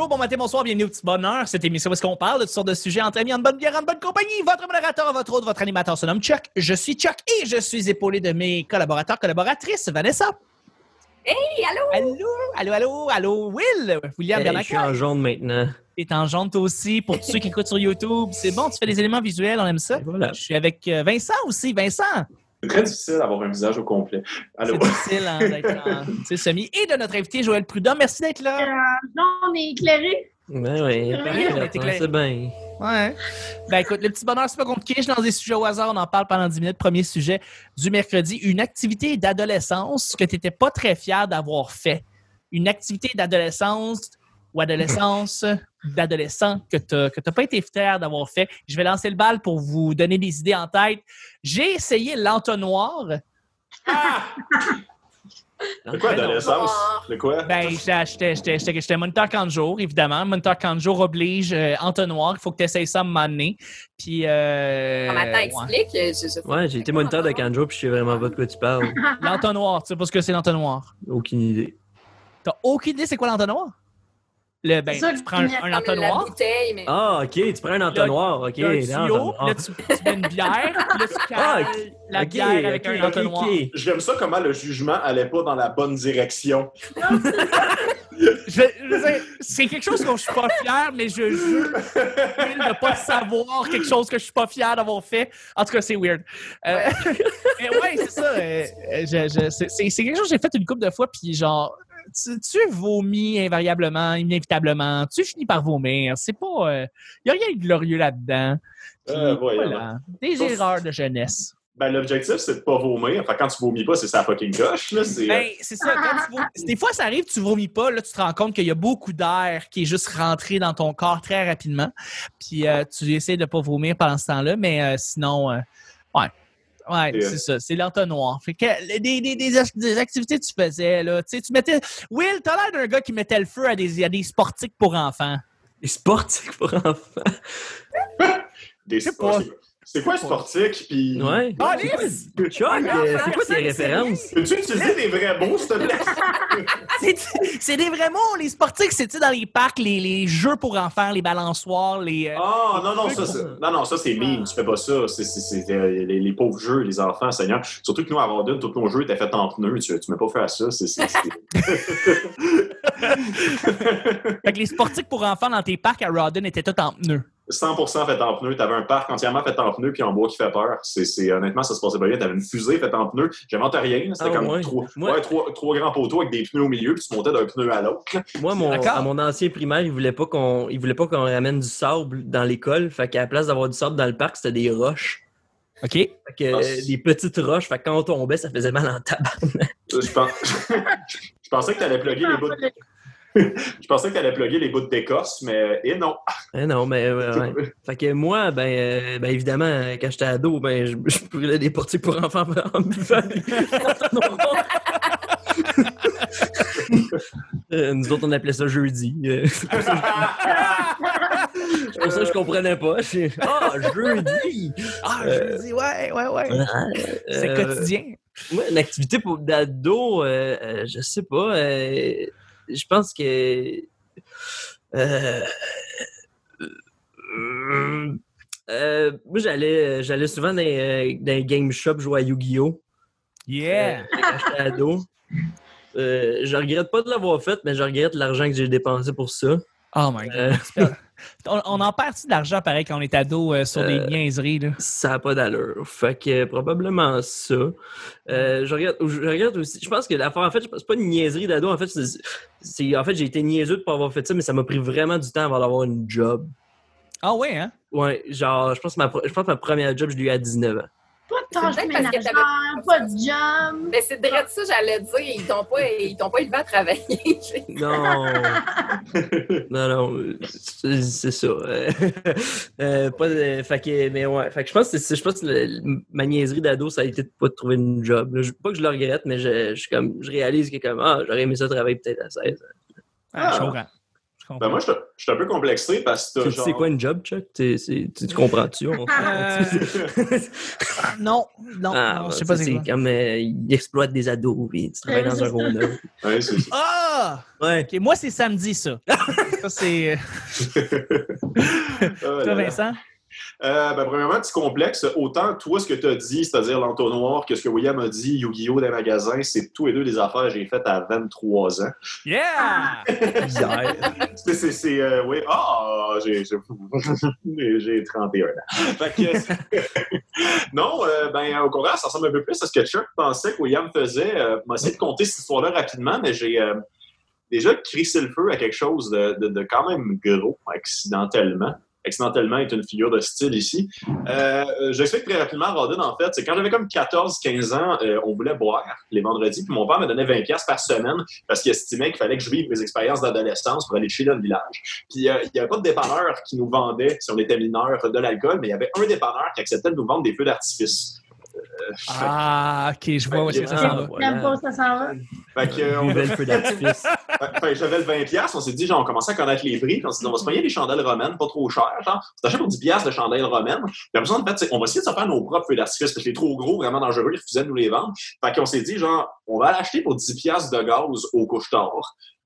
bonjour, bon matin, bonsoir, bienvenue au petit bonheur. Cette émission où est-ce qu'on parle de toutes sortes de sujets entre amis, en bonne bière, en bonne compagnie. Votre modérateur, votre autre, votre animateur se nomme Chuck. Je suis Chuck et je suis épaulé de mes collaborateurs, collaboratrices. Vanessa. Hey, allô? Allô, allô, allô, allô, Will? William Hey, je suis en jaune maintenant. T'es en jaune toi aussi. Pour tous ceux qui écoutent sur YouTube, c'est bon, tu fais des éléments visuels, on aime ça. Voilà. Je suis avec euh, Vincent aussi. Vincent, très difficile d'avoir un visage au complet. Allô? c'est difficile hein, d'être en semi. Et de notre invité Joël Prudhomme. Merci d'être là. Euh, non, on est éclairé. Ben oui, Oui, on a été clair. c'est bien. Ouais. Ben écoute, le petit bonheur, c'est pas compliqué. Je lance des sujets au hasard. On en parle pendant 10 minutes. Premier sujet du mercredi. Une activité d'adolescence que tu n'étais pas très fier d'avoir fait. Une activité d'adolescence ou adolescence d'adolescent que tu n'as pas été fier d'avoir fait. Je vais lancer le bal pour vous donner des idées en tête. J'ai essayé l'entonnoir. De quoi, adolescence? De quoi? Ben, j'étais- j'étais j'étais- j'étais- j'étais moniteur 40 jours, évidemment. Moniteur 40 jours oblige euh, entonnoir. Il faut que tu essayes ça à un moment donné. Puis. Euh, Comme attends, ouais. explique. je- je- Ouais, j'ai été moniteur de puis je sais vraiment pas de quoi tu parles. L'entonnoir, tu sais pas ce que c'est l'entonnoir? Aucune idée. T'as aucune idée c'est quoi l'entonnoir? Le, ben, ça, tu prends un, un entonnoir, bouteille, mais... Ah, ok, tu prends un entonnoir, ok. là, tuyau, là, tu, tu mets une bière, puis là, tu Ah, cales la bière avec un entonnoir. J'aime ça comment le jugement allait pas dans la bonne direction. C'est quelque chose dont je suis pas fier, mais je jure de ne pas savoir quelque chose que je suis pas fier d'avoir fait. En tout cas, c'est weird. Euh, mais ouais, c'est ça. euh, euh, c'est quelque chose que j'ai fait une couple de fois, puis genre, tu, tu vomis invariablement, inévitablement. Tu finis par vomir. C'est pas. Il n'y a rien de glorieux là-dedans. Euh, voilà. Des Sauf- erreurs de jeunesse. Ben, l'objectif, c'est de pas vomir. Enfin, quand tu vomis pas, c'est sa fucking coche. C'est, Ben, c'est ça. Quand tu vomis- des fois, ça arrive, tu vomis pas, là, tu te rends compte qu'il y a beaucoup d'air qui est juste rentré dans ton corps très rapidement. Puis euh, tu essaies de pas vomir pendant ce temps-là, mais euh, sinon, euh, ouais. Ouais, Et, euh, c'est ça, c'est l'entonnoir. Fait que des, des, des, des activités que tu faisais, là, tu sais, tu mettais. Will, t'as l'air d'un gars qui mettait le feu à des, à des sportiques pour enfants. Les sportifs pour enfants? des pas. C'est- quoi sportique? Puis. Ouais. Ah! Chuck, euh, c'est quoi tes références? Peux-tu utiliser des vrais mots, s'il te plaît? C'est des vrais mots, les sportiques, c'est tu sais, dans les parcs, les, les jeux pour enfants, les balançoires, les. euh, Ah, non, non, ça, c'est, non, non, ça, c'est mime. Tu fais pas ça. C'est, euh, les, les pauvres jeux, les enfants, Seigneur. Surtout que nous, à Rawdon, tous nos jeux étaient faits en pneus. Tu, tu mets pas fait à ça. C'est, Fait que les sportiques pour enfants dans tes parcs à Rawdon étaient tous en pneus. 100% fait en pneus. T'avais un parc entièrement fait en pneus puis en bois qui fait peur. C'est, honnêtement, ça se passait pas bien. T'avais une fusée faite en pneus. J'invente rien. C'était Ah, comme ouais. trois, Moi- ouais, trois, trois grands poteaux avec des pneus au milieu puis tu montais d'un pneu à l'autre. Moi, mon, D'accord. à mon ancien primaire, il voulait pas qu'on il voulait pas qu'on ramène du sable dans l'école. Fait qu'à la place d'avoir du sable dans le parc, c'était des roches. OK? Fait que, Ah, euh, c'est- des petites roches. Fait que quand on tombait, ça faisait mal en tabac. Je, pense... je pensais que t'allais plugger les bouts de... Je pensais que t'allais plugger les bouts d'écorce, mais et non. Eh non, mais euh, ouais. Fait que moi, ben, euh, ben évidemment, euh, quand j'étais ado, ben, je, je brûlais des portiques pour enfants en buvant Euh, Nous autres, on appelait ça jeudi. Euh, C'est pour ça je comprenais pas. Ah, jeudi! Ah, Euh, je dis, ouais, ouais, ouais. C'est Euh, quotidien. Moi, une activité pour d'ado, euh, euh, je sais pas. Je pense que. euh, euh, euh, moi, j'allais, j'allais souvent dans, les- dans les game shop jouer à Yu-Gi-Oh! Yeah! Ado. Je regrette pas de l'avoir fait, mais je regrette l'argent que j'ai dépensé pour ça. Oh my god. On, on en perd-tu de l'argent pareil quand on est ado euh, sur des Euh, niaiseries, là? ça n'a pas d'allure. Fait que euh, probablement ça. Je, regarde, je regarde aussi. Je pense que l'affaire, en fait, c'est pas une niaiserie d'ado. En fait, c'est, en fait, j'ai été niaiseux de pas avoir fait ça, mais ça m'a pris vraiment du temps avant d'avoir une job. Ah ouais, hein? Ouais, genre, je pense que ma, je pense que ma première job, je l'ai eu à 19 ans. Que ménagères, pas de job. Mais c'est direct ça, j'allais dire. Ils t'ont pas, ils t'ont pas élevé à travailler. Non, non, non, c'est, ça. Euh, euh, pas de, fait que, mais ouais, fait que je pense que, c'est- je pense que le- ma niaiserie d'ado, ça a été de pas trouver une job. là. Je- pas que je le regrette, mais je, je, comme, je réalise que comme, ah, j'aurais aimé ça travailler peut-être à 16 ans. Ah, je Ah. Comprends. Ben moi, je je suis un peu complexé parce que Tu sais quoi une job, Chuck? T'es- Tu tu comprends-tu? On- Euh, non, non, Ah, non, je sais pas c'est comme euh, ils exploitent des ados, puis tu travailles Ouais, dans un rondeur. Ouais, c'est ça. Ah! Ouais. Ok, moi, c'est samedi, ça. ça, c'est. Ah, là, Toi. Vincent? Euh, ben, premièrement, petit complexe. Autant toi, ce que tu as dit, c'est-à-dire l'entonnoir, que ce que William a dit, Yu-Gi-Oh! des magasins, c'est tous les deux des affaires que j'ai faites à 23 ans. Yeah! Hier. C'est, c'est, c'est, euh, oui. Ah, j'ai, j'ai, j'ai 31 ans. Fait que, non, euh, ben, au contraire, ça ressemble un peu plus à ce que Chuck pensait que William faisait. Euh, m'a essayé de compter cette histoire-là rapidement, mais j'ai euh, déjà crissé le feu à quelque chose de, de, de quand même gros, accidentellement. Accidentellement est une figure de style ici. Euh, J'explique très rapidement, Rodin, en fait, c'est quand j'avais comme 14-15 ans, euh, on voulait boire les vendredis, puis mon père me donnait 20$ piastres par semaine parce qu'il estimait qu'il fallait que je vive mes expériences d'adolescence pour aller chez dans le village. Puis euh, il n'y avait pas de dépanneur qui nous vendait, si on était mineur, de l'alcool, mais il y avait un dépanneur qui acceptait de nous vendre des feux d'artifice. Euh, Ah, ok, je vois où ça s'en va. voilà. Ça s'en va. fait que, on Nouvelle feu d'artifice. Fait- fait que j'avais le 20$, piastres, on s'est dit, genre, on commençait à connaître les prix, puis on s'est dit, on va se payer des chandelles romaines, pas trop chères, genre. C'est acheté pour 10$ piastres de chandelles romaines. Puis après ça, en fait, on va essayer de se faire nos propres feux d'artifice, parce que les trop gros, vraiment dangereux, ils refusaient de nous les vendre. Fait qu'on s'est dit, genre, on va l'acheter pour 10$ piastres de gaz au couche-tard.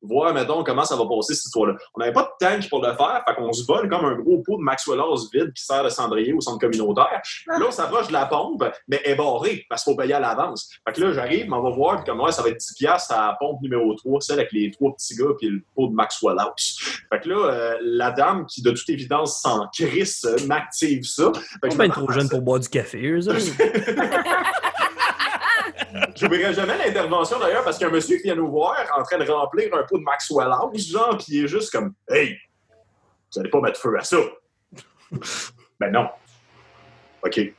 Voir, mettons, comment ça va passer cette histoire-là. On n'avait pas de tank pour le faire, fait qu'on se vole comme un gros pot de Maxwell House vide qui sert de cendrier au centre communautaire. Là, on s'approche de la pompe, mais elle est barrée parce qu'il faut payer à l'avance. Fait que là, j'arrive, mais on va voir, puis comme ouais, ça va être 10$ piastres à la pompe numéro 3, celle avec les trois petits gars, puis le pot de Maxwell House. Fait que là, euh, la dame qui, de toute évidence, s'en crisse, euh, m'active ça. Fait que je bien trop jeunes pour boire du café, eux. J'oublierai jamais l'intervention d'ailleurs parce qu'il y a un monsieur qui vient nous voir en train de remplir un pot de Maxwell House, genre, puis il est juste comme Hey, vous allez pas mettre feu à ça. ben non. OK.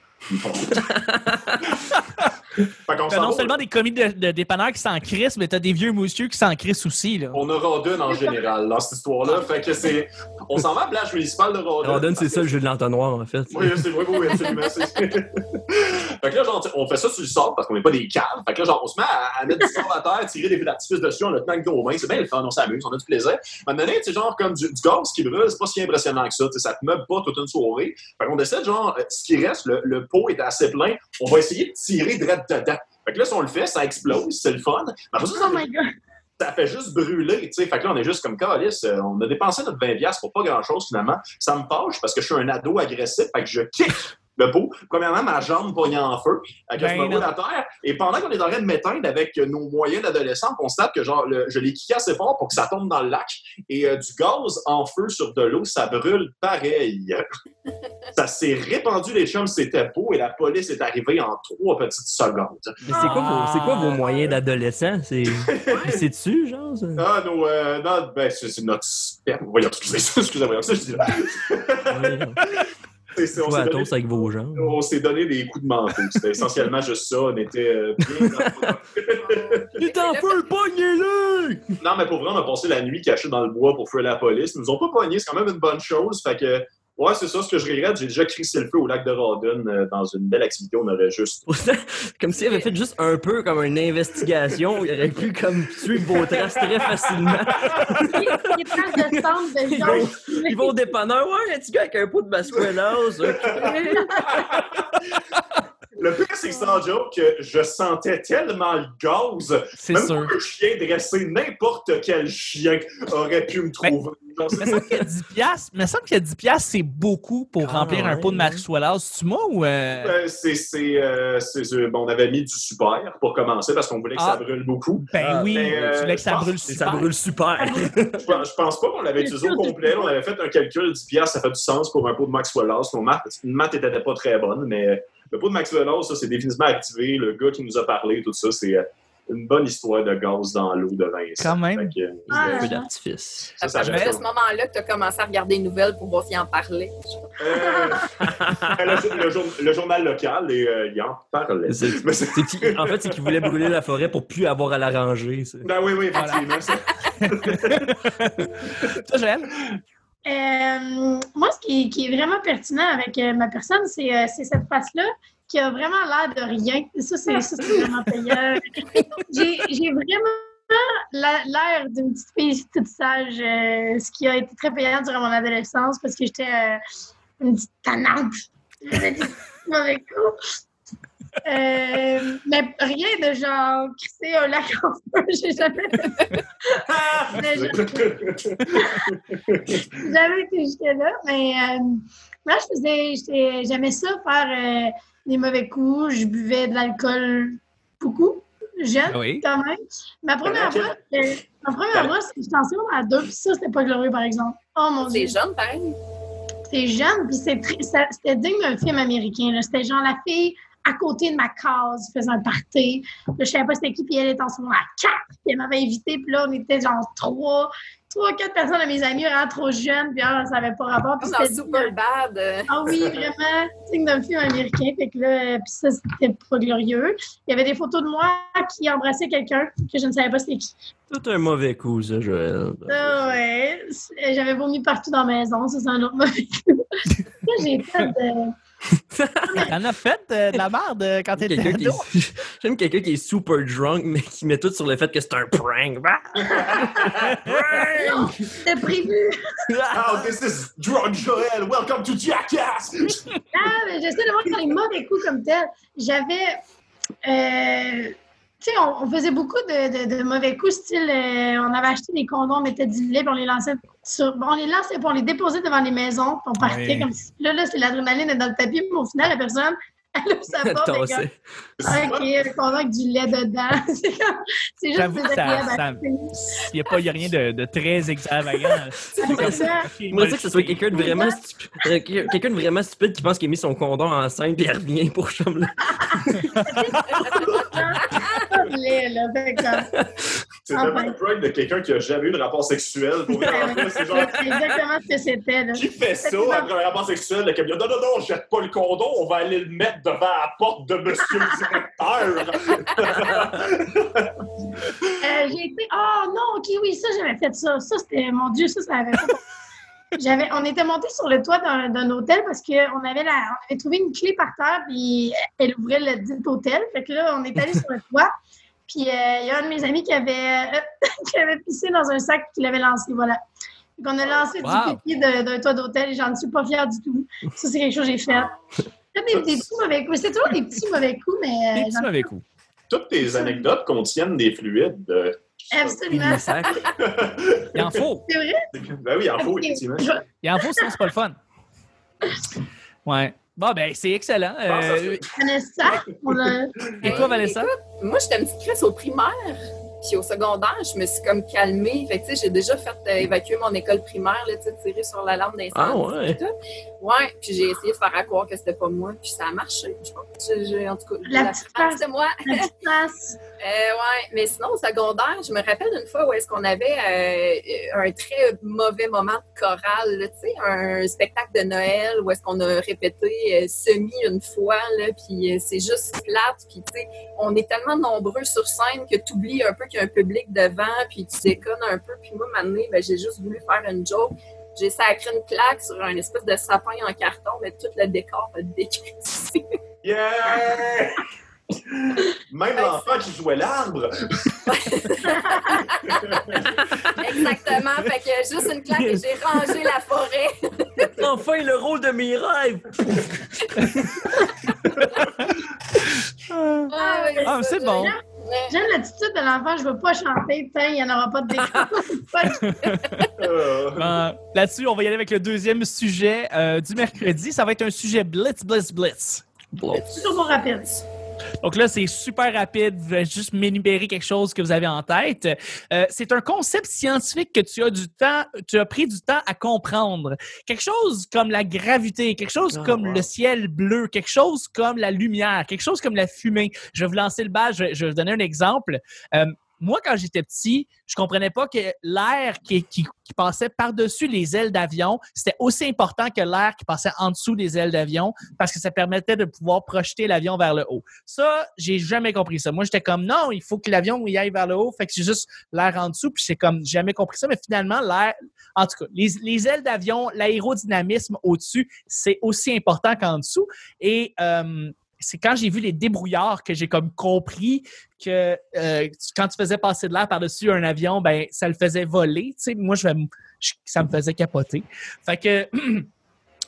T'as s'en non va- seulement des commis de, de dépanneurs qui s'en crissent, mais t'as des vieux moussieux qui s'en crissent aussi, là. On a Rodin en général dans cette histoire-là. Fait que c'est. On s'en va à la plage municipale de Rodin. Rodon, c'est ça le jeu de l'entonnoir, en fait. Oui, c'est vrai, oui, absolument. fait que là, genre, on fait ça sur le sable parce qu'on n'est pas des caves. Fait que là, genre, on se met à, à mettre du sable à terre, tirer des feux d'artifice dessus en le tenant avec nos mains. C'est bien le fun, on s'amuse, on a du plaisir. Donné, tu genre, comme du, du gaz qui brûle, c'est pas si impressionnant que ça. Ça te meuble pas toute une soirée. Fait qu'on décide, genre, euh, ce qui reste, le, le pot est assez plein, on va essayer de tirer direct dedans. Fait que là, si on le fait, ça explose, c'est le fun. Mais après ça, Oh my god. ça fait juste brûler, tu sais. Fait que là, on est juste comme calice. euh, On a dépensé notre 20$ piastres pour pas grand-chose, finalement. Ça me fâche parce que je suis un ado agressif, fait que je kick le pot. Premièrement, ma jambe pognée en feu, avec Ben je me roule à terre. Et pendant qu'on est en train de m'éteindre avec euh, nos moyens d'adolescent, on constate que genre, le- je l'ai kické assez fort pour que ça tombe dans le lac. Et euh, du gaz en feu sur de l'eau, ça brûle pareil. ça s'est répandu, les chums, c'était beau. Et la police est arrivée en trois petites secondes. Mais c'est quoi, vos- c'est quoi vos moyens d'adolescent? C'est c'est dessus, genre? ça? Ah, nos, euh, non, ben, c'est c'est notre sperme. Voyons, excusez, excusez, voyons, ça, je dis là. On à s'est donné- toast avec vos jambes. on s'est donné des coups de manteau. C'était essentiellement juste ça. On était euh, bien dans- Il est en feu, pognez-le! Non, mais pour vrai, on a passé la nuit caché dans le bois pour fuir la police. Ils nous ont pas pognés, c'est quand même une bonne chose. Fait que, ouais, c'est ça ce que je regrette. J'ai déjà crissé le feu au lac de Rawdon euh, dans une belle activité. On aurait juste. comme s'il avait fait juste un peu comme une investigation, il aurait pu comme suivre vos traces très facilement. Ils vont, ils vont au dépanneur, ouais, un petit gars avec un pot de House. Le pire, c'est que sans joke, que je sentais tellement le gaz. C'est Même sûr. un chien dressé, n'importe quel chien aurait pu me trouver. Genre, Mais ça qu'il y a 10 piastres, mais ça qu'il y a 10 piastres, c'est beaucoup pour Ah, remplir un pot de. Maxwell. Tu moi ou... euh, Euh, c'est, c'est, euh, c'est- c'est- bon, on avait mis du super pour commencer parce qu'on voulait que Ah. ça brûle beaucoup. Ben Ah, oui, mais, euh, tu voulais que ça brûle super. ça brûle super. Je pense, je pense pas qu'on l'avait utilisé au complet. On avait fait un calcul, 10 piastres, ça fait du sens pour un pot de Maxwell House. Nos maths, une maths était pas très bonne, mais le pot de Maxwell House, ça, c'est définitivement activé. Le gars qui nous a parlé, tout ça, c'est euh, une bonne histoire de gaz dans l'eau de Vincent. Quand même. Que, euh, Ah. Un peu d'artifice. ça, ça C'est à ce moment-là que tu as commencé à regarder les nouvelles pour voir s'il en parlait. Euh, le, le jour- le journal local, et euh, il en parlait. C'est- Mais c'est- c'est qu'il- en fait, c'est qu'il voulait brûler la forêt pour plus avoir à la ranger. ça. Ben oui, oui, effectivement. ça. Toi, Joël? Euh, moi, ce qui est, vraiment pertinent avec euh, ma personne, c'est euh, c'est cette face-là qui a vraiment l'air de rien. Ça, c'est vraiment payant. J'ai vraiment la- l'air d'une petite fille toute sage, ce qui a été très payant durant mon adolescence parce que j'étais une petite tannante. Mauvais. Euh, mais rien de genre crisser un lac en feu, j'ai jamais fait Mais J'ai jamais été jusque-là, mais euh, moi, je faisais, j'aimais ça, faire euh, des mauvais coups. Je buvais de l'alcool beaucoup, jeune Oui. quand même. Ma première Correct. fois, c'était- ma première fois, c'était j'étais en secondaire à deux, puis ça, c'était pas glorieux, par exemple. Oh mon C'est Dieu. jeune, pareil. C'est jeune, puis c'est très- ça- c'était digne d'un film américain. C'était genre la fille à côté de ma case, faisait un party. Là, je savais pas c'était qui, puis elle était en ce moment à quatre, puis elle m'avait invité, puis là, on était genre trois, trois, quatre personnes de mes amis, vraiment trop jeunes, puis ah, ça avait pas rapport. Puis c'était Super Bad. ah oui, vraiment, digne d'un film américain. Fait que là, puis ça, c'était pas glorieux. Il y avait des photos de moi qui embrassait quelqu'un que je ne savais pas c'était qui. Tout un mauvais coup, ça, Joël. Ah ouais. J'avais vomi partout dans la maison. Ça, c'est un autre mauvais coup. J'ai fait de... T'en as fait euh, de la merde euh, quand t'étais Quelqu'un qui est- J'aime quelqu'un qui est super drunk, mais qui met tout sur le fait que c'est un prank. Non, c'était prévu. Oh, this is Drunk Joel. Welcome to Jackass. Ah, mais j'essaie de voir dans les mauvais coups comme tel. J'avais. euh, tu sais, on, on faisait beaucoup de, de- de mauvais coups, style, euh, on avait acheté des condoms, on mettait du lait, puis on les lançait sur. bon, on les lançait, puis on les déposait devant les maisons, puis on partait comme si. Là, là, c'est l'adrénaline est dans le tapis, mais au final, la personne, elle ouvre sa porte, comme, OK, un condom avec du lait dedans. c'est juste J'avoue que ça- désagréable à ça- écouter. Il n'y a, pas- y a rien de, de très extravagant. C'est ça. Ça que ce soit quelqu'un de vraiment stupide, euh, quelqu'un de vraiment stupide qui pense qu'il a mis son condom enceinte et elle revient pour. Pas là. C'est Ah, vraiment le prank de quelqu'un qui a jamais eu de rapport sexuel. Pour c'est genre, exactement ce que c'était, qui fait ça après un rapport sexuel? Le camion, non, non, non, jette pas le condom, on va aller le mettre devant la porte de monsieur le directeur. Euh, j'ai été. Oh non, ok, oui, ça, j'avais fait ça. Ça, c'était. Mon Dieu, ça, ça avait pas. J'avais, on était monté sur le toit d'un, d'un hôtel parce qu'on avait, la, on avait trouvé une clé par terre, puis elle ouvrait le dit hôtel. Fait que là, on est allé sur le toit. Puis euh, il y a un de mes amis qui avait, euh, qui avait pissé dans un sac qu'il avait lancé. Voilà. Donc, on a lancé Wow. du pipi de- d'un toit d'hôtel et j'en suis pas fière du tout. Ça, c'est quelque chose que j'ai fait. Des, des petits mauvais coups. C'est toujours des petits mauvais coups, mais. euh, Des petits mauvais coups. Toutes tes anecdotes contiennent des fluides. euh, Absolument. Il en faut. C'est vrai? Ben oui, il en faut, effectivement. Il en faut, sinon c'est pas le fun. Ouais. Bon, ben, c'est excellent. Ça, Euh, Vanessa, on a- et toi, Vanessa? Moi, j'étais une petite crisse au primaire. Puis au secondaire, je me suis comme calmée. Fait que, tu sais, j'ai déjà fait euh, évacuer mon école primaire, là, tu sais, tirer sur la lampe d'incendie. Ah ouais. et tout. Ouais, puis j'ai essayé de faire à croire que c'était pas moi, puis ça a marché. Je pense. Je- en tout cas, La la petite plupart, face. c'était moi. la petite face. Euh, ouais, mais sinon, au secondaire, je me rappelle d'une fois où est-ce qu'on avait euh, un très mauvais moment de chorale, tu sais, un spectacle de Noël où est-ce qu'on a répété euh, semi une fois, là, puis euh, c'est juste plate, puis tu sais, on est tellement nombreux sur scène que tu oublies un peu qu'il y a un public devant, puis tu déconnes un peu, puis moi, maintenant, ben, j'ai juste voulu faire une joke. J'ai sacré une claque sur un espèce de sapin en carton, mais tout le décor a décrissé. Yeah! Même l'enfant qui jouait l'arbre. Exactement. Fait que juste une claque et j'ai rangé la forêt. Enfin, le rôle de mes rêves! Ah, oui, Ah, c'est bon. J'aime l'attitude de l'enfant, je veux pas chanter, tiens, il n'y en aura pas de décor. Euh, Ben, Là-dessus, on va y aller avec le deuxième sujet euh, du mercredi. Ça va être un sujet blitz, blitz, blitz. Toujours mon rappel. Donc là, c'est super rapide. Je vais juste m'énumérer quelque chose que vous avez en tête. Euh, c'est un concept scientifique que tu as du temps, tu as pris du temps à comprendre. Quelque chose comme la gravité, quelque chose Ah, comme wow. le ciel bleu, quelque chose comme la lumière, quelque chose comme la fumée. Je vais vous lancer le bal. Je vais, je vais vous donner un exemple. Euh, moi, quand j'étais petit, je comprenais pas que l'air qui, passait par-dessus les ailes d'avion, c'était aussi important que l'air qui passait en dessous des ailes d'avion parce que ça permettait de pouvoir projeter l'avion vers le haut. Ça, j'ai jamais compris ça. Moi, j'étais comme non, il faut que l'avion y aille vers le haut, fait que c'est juste l'air en dessous, puis j'ai comme jamais compris ça, mais finalement, l'air, en tout cas, les, les ailes d'avion, l'aérodynamisme au-dessus, c'est aussi important qu'en dessous. Et euh, c'est quand j'ai vu les débrouillards que j'ai comme compris que euh, quand tu faisais passer de l'air par-dessus un avion, ben ça le faisait voler. Moi, je, ça me faisait capoter. Fait que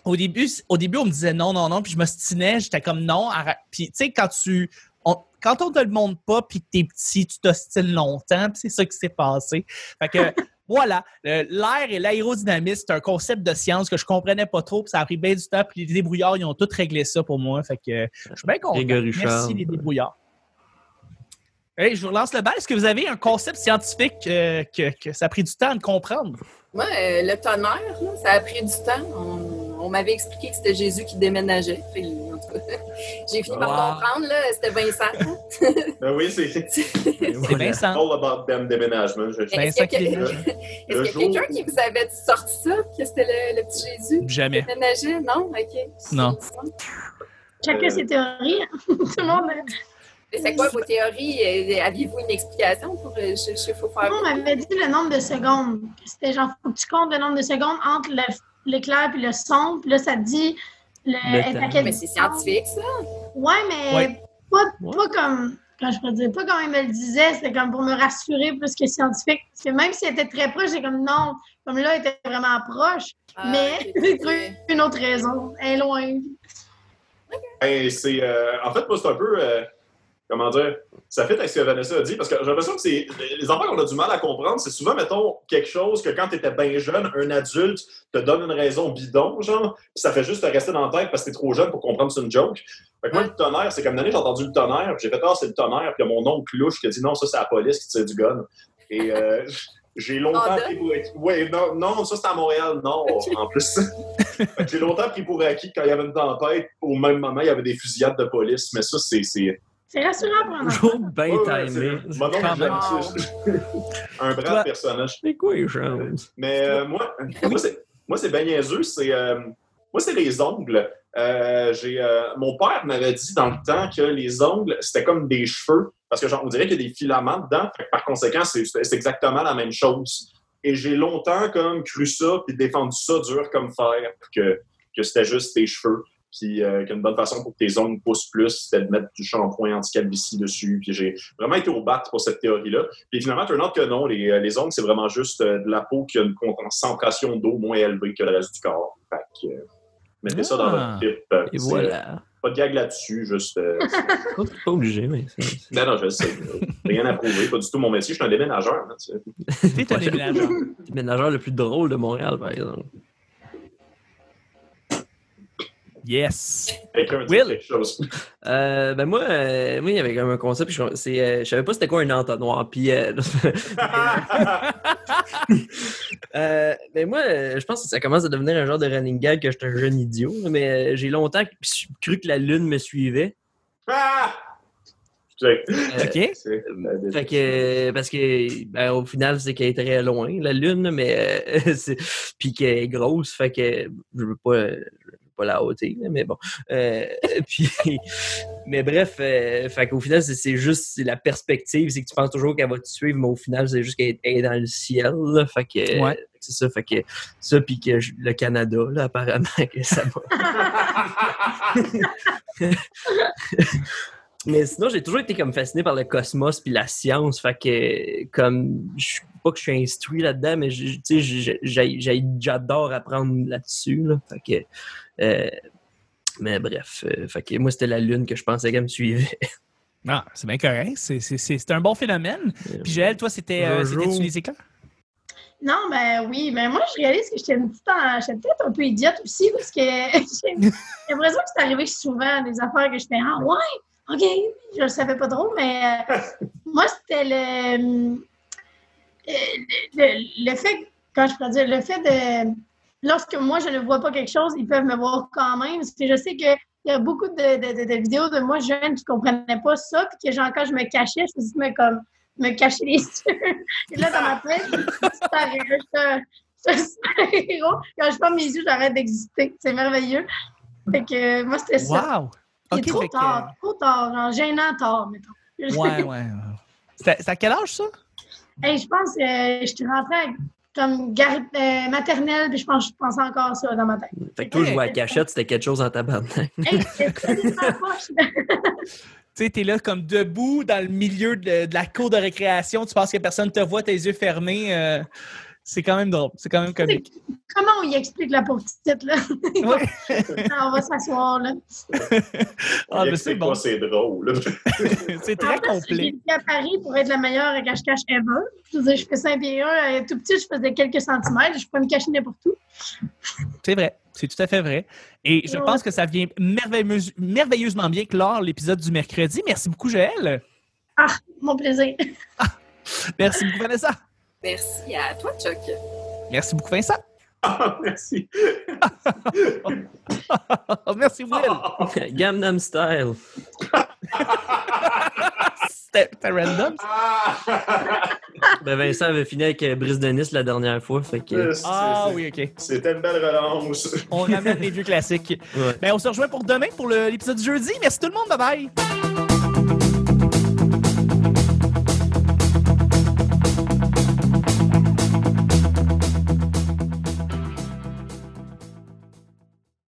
au début, au début, on me disait non, non, non, puis je me stinais, j'étais comme non. Puis tu sais, quand tu on- quand on te le montre pas puis que t'es petit, tu t'ostines longtemps, puis c'est ça qui s'est passé. Fait que voilà, l'air et l'aérodynamisme, c'est un concept de science que je comprenais pas trop, puis ça a pris bien du temps, puis les débrouillards, ils ont tout réglé ça pour moi. Fait que je suis bien content. Merci les débrouillards. Hey, je vous relance le bal. Est-ce que vous avez un concept scientifique euh, que, que ça a pris du temps de comprendre? Moi, euh, le tonnerre, là, ça a pris du temps. On, on m'avait expliqué que c'était Jésus qui déménageait. Puis, en tout cas, j'ai fini par Wow. comprendre, là, c'était Vincent. Ben oui, c'est. Vincent. all about them déménagement. Je- Est-ce Vincent qu'il y a qui que- quelqu'un qui vous avait sorti ça, que c'était le, le petit Jésus qui Jamais. déménageait? Non? OK. Non. Chacun Euh, ses théories. hein. Tout le monde. Mais C'est quoi vos théories? Euh, Aviez-vous une explication pour... euh, Je, je, faut faire... On m'avait dit le nombre de secondes. C'était genre, faut que tu comptes le nombre de secondes entre le- l'éclair et le son. Puis là, ça te dit le, Le à Mais c'est scientifique, ça. Ouais, mais Ouais. Pas, Ouais. pas comme. Quand je peux dire, pas comme il me le disait, c'était comme pour me rassurer plus que scientifique. Parce que même s'il était très proche, j'ai comme non, comme là, il était vraiment proche. Ah, mais j'ai trouvé une autre raison. Elle est loin. Ben, c'est, euh, en fait, moi, c'est un peu. euh, comment dire? Ça fait avec ce que Vanessa a dit, parce que j'ai l'impression que c'est. Les enfants qu'on a du mal à comprendre, c'est souvent, mettons, quelque chose que quand tu étais bien jeune, un adulte te donne une raison bidon, genre, puis ça fait juste te rester dans la tête parce que t'es trop jeune pour comprendre que c'est une joke. Fait que moi, le tonnerre, c'est comme une année, j'ai entendu le tonnerre, puis j'ai fait, ah, c'est le tonnerre, puis il y a mon oncle louche qui a dit, non, ça, c'est la police qui tire du gun. Et euh, j'ai longtemps Honda? pris pour acquis. Ouais, non, non, ça, c'était à Montréal, non, en plus. J'ai longtemps pris pour acquis quand il y avait une tempête, au même moment, il y avait des fusillades de police, mais ça, c'est. C'est... Rassurant pour un. Toujours bien Ouais, ouais, timé. j'aime ça. Un brave Toi- personnage. C'est quoi les? Mais euh, moi, moi, c'est, moi, c'est bien niaiseux. C'est, euh, moi, c'est les ongles. Euh, j'ai, euh, mon père m'avait dit dans le temps que les ongles, c'était comme des cheveux. Parce que genre, on dirait qu'il y a des filaments dedans. Par conséquent, c'est, c'est exactement la même chose. Et j'ai longtemps comme cru ça, puis défendu ça dur comme fer, que, que c'était juste tes cheveux. Puis euh, qu'une bonne façon pour que tes ongles poussent plus, c'était de mettre du shampoing anti-calvitie dessus. Puis j'ai vraiment été au bat pour cette théorie-là. Puis finalement, turn out que non, les, euh, les ongles, c'est vraiment juste euh, de la peau qui a une concentration d'eau moins élevée que le reste du corps. Fait que, euh, mettez ça dans Ah. votre trip. Et voilà. Pas de gag là-dessus, juste. euh, Pas, pas obligé, mais non, non, je sais. Rien à prouver, pas du tout mon métier. Je suis un déménageur. hein, tu sais. T'es un déménageur. le ménageur le plus drôle de Montréal, par exemple. Yes. Quelqu'un dit Will. quelque chose. Euh, ben moi, euh, moi, il y avait comme un concept, je, c'est, euh, je savais pas c'était quoi un entonnoir. Puis, ben moi, je pense que ça commence à devenir un genre de running gag que j'étais un jeune idiot. Mais j'ai longtemps cru que la lune me suivait. Ah! Check. OK. C'est- Fait que, parce que, ben, au final, c'est qu'elle est très loin, la Lune, mais, c'est- puis qu'elle est grosse, fait que je veux pas, je pas la là, mais bon. Euh, puis, mais bref, euh, fait qu'au final, c'est- juste la perspective, c'est que tu penses toujours qu'elle va te suivre, mais au final, c'est juste qu'elle est- dans le ciel, là, fait que, Ouais. c'est ça, fait que, ça, puis que le Canada, là, apparemment, que ça va. Mais sinon, j'ai toujours été comme fasciné par le cosmos puis la science. Fait que, comme, je pas que je suis instruit là-dedans, mais j'adore apprendre là-dessus. Là. Fait que, mais bref, euh, fait que moi, c'était la Lune que je pensais qu'elle me suivait. Ah, c'est bien correct. C'est- C'est c'est- c'est un bon phénomène. Puis Joël, toi, c'était euh, les éclairs? Non, ben oui, mais moi, je réalise que j'étais une petite en- j'étais peut-être un peu idiote aussi parce que j'ai l'impression que c'est arrivé souvent des affaires que je fais Ah ouais, OK, je le savais pas trop, mais euh, moi, c'était le, euh, le, le fait, quand je pourrais dire, le fait de lorsque moi je ne vois pas quelque chose, ils peuvent me voir quand même. Parce que je sais qu'il y a beaucoup de, de- de- de vidéos de moi jeune qui ne comprenaient pas ça, puis que genre quand je me cachais, je faisais me comme me cacher les yeux. Et là, dans ma tête, je suis un super-héros. Quand je ferme mes yeux, j'arrête d'exister. C'est merveilleux. Fait que euh, moi, c'était ça. Wow! C'est trop que- tard, trop tard, genre gênant tard, mettons. Ouais, ouais. C'était à quel âge, ça? Hey, je pense que je suis rentrée à comme gar- euh, maternelle, puis je pense, je pensais encore ça dans ma tête. Fait que toi, jouer à cachette, c'était quelque chose en tabarnak. Hey. Tu sais, t'es là comme debout dans le milieu de, de la cour de récréation, tu penses que personne te voit, tes yeux fermés. euh, c'est quand même drôle, c'est quand même comique. Comment on y explique la pauvre petite, là? Ouais. on va s'asseoir, là. Ah, mais c'est bon. c'est drôle. c'est très En J'ai complet. été à Paris pour être la meilleure à cache-cache ever. Je dire, je fais 5 pieds 1, tout petit, je faisais quelques centimètres, je peux me cacher n'importe où. C'est vrai, c'est tout à fait vrai. Et je Ouais. pense que ça vient merveilleuse- merveilleusement bien clore l'épisode du mercredi. Merci beaucoup, Joël. Ah, mon plaisir. Merci beaucoup, Vanessa. Merci à toi, Chuck. Merci beaucoup, Vincent. Ah, merci. Merci, Will. Gamnam Style. C'était random. Ah! Ben Vincent avait fini avec Brice de Nice la dernière fois. Fait que. C'est- Ah oui, OK. C'était une belle relance. On ramène les vieux classiques. Ouais. Ben, on se rejoint pour demain pour le- l'épisode du jeudi. Merci tout le monde. Bye bye.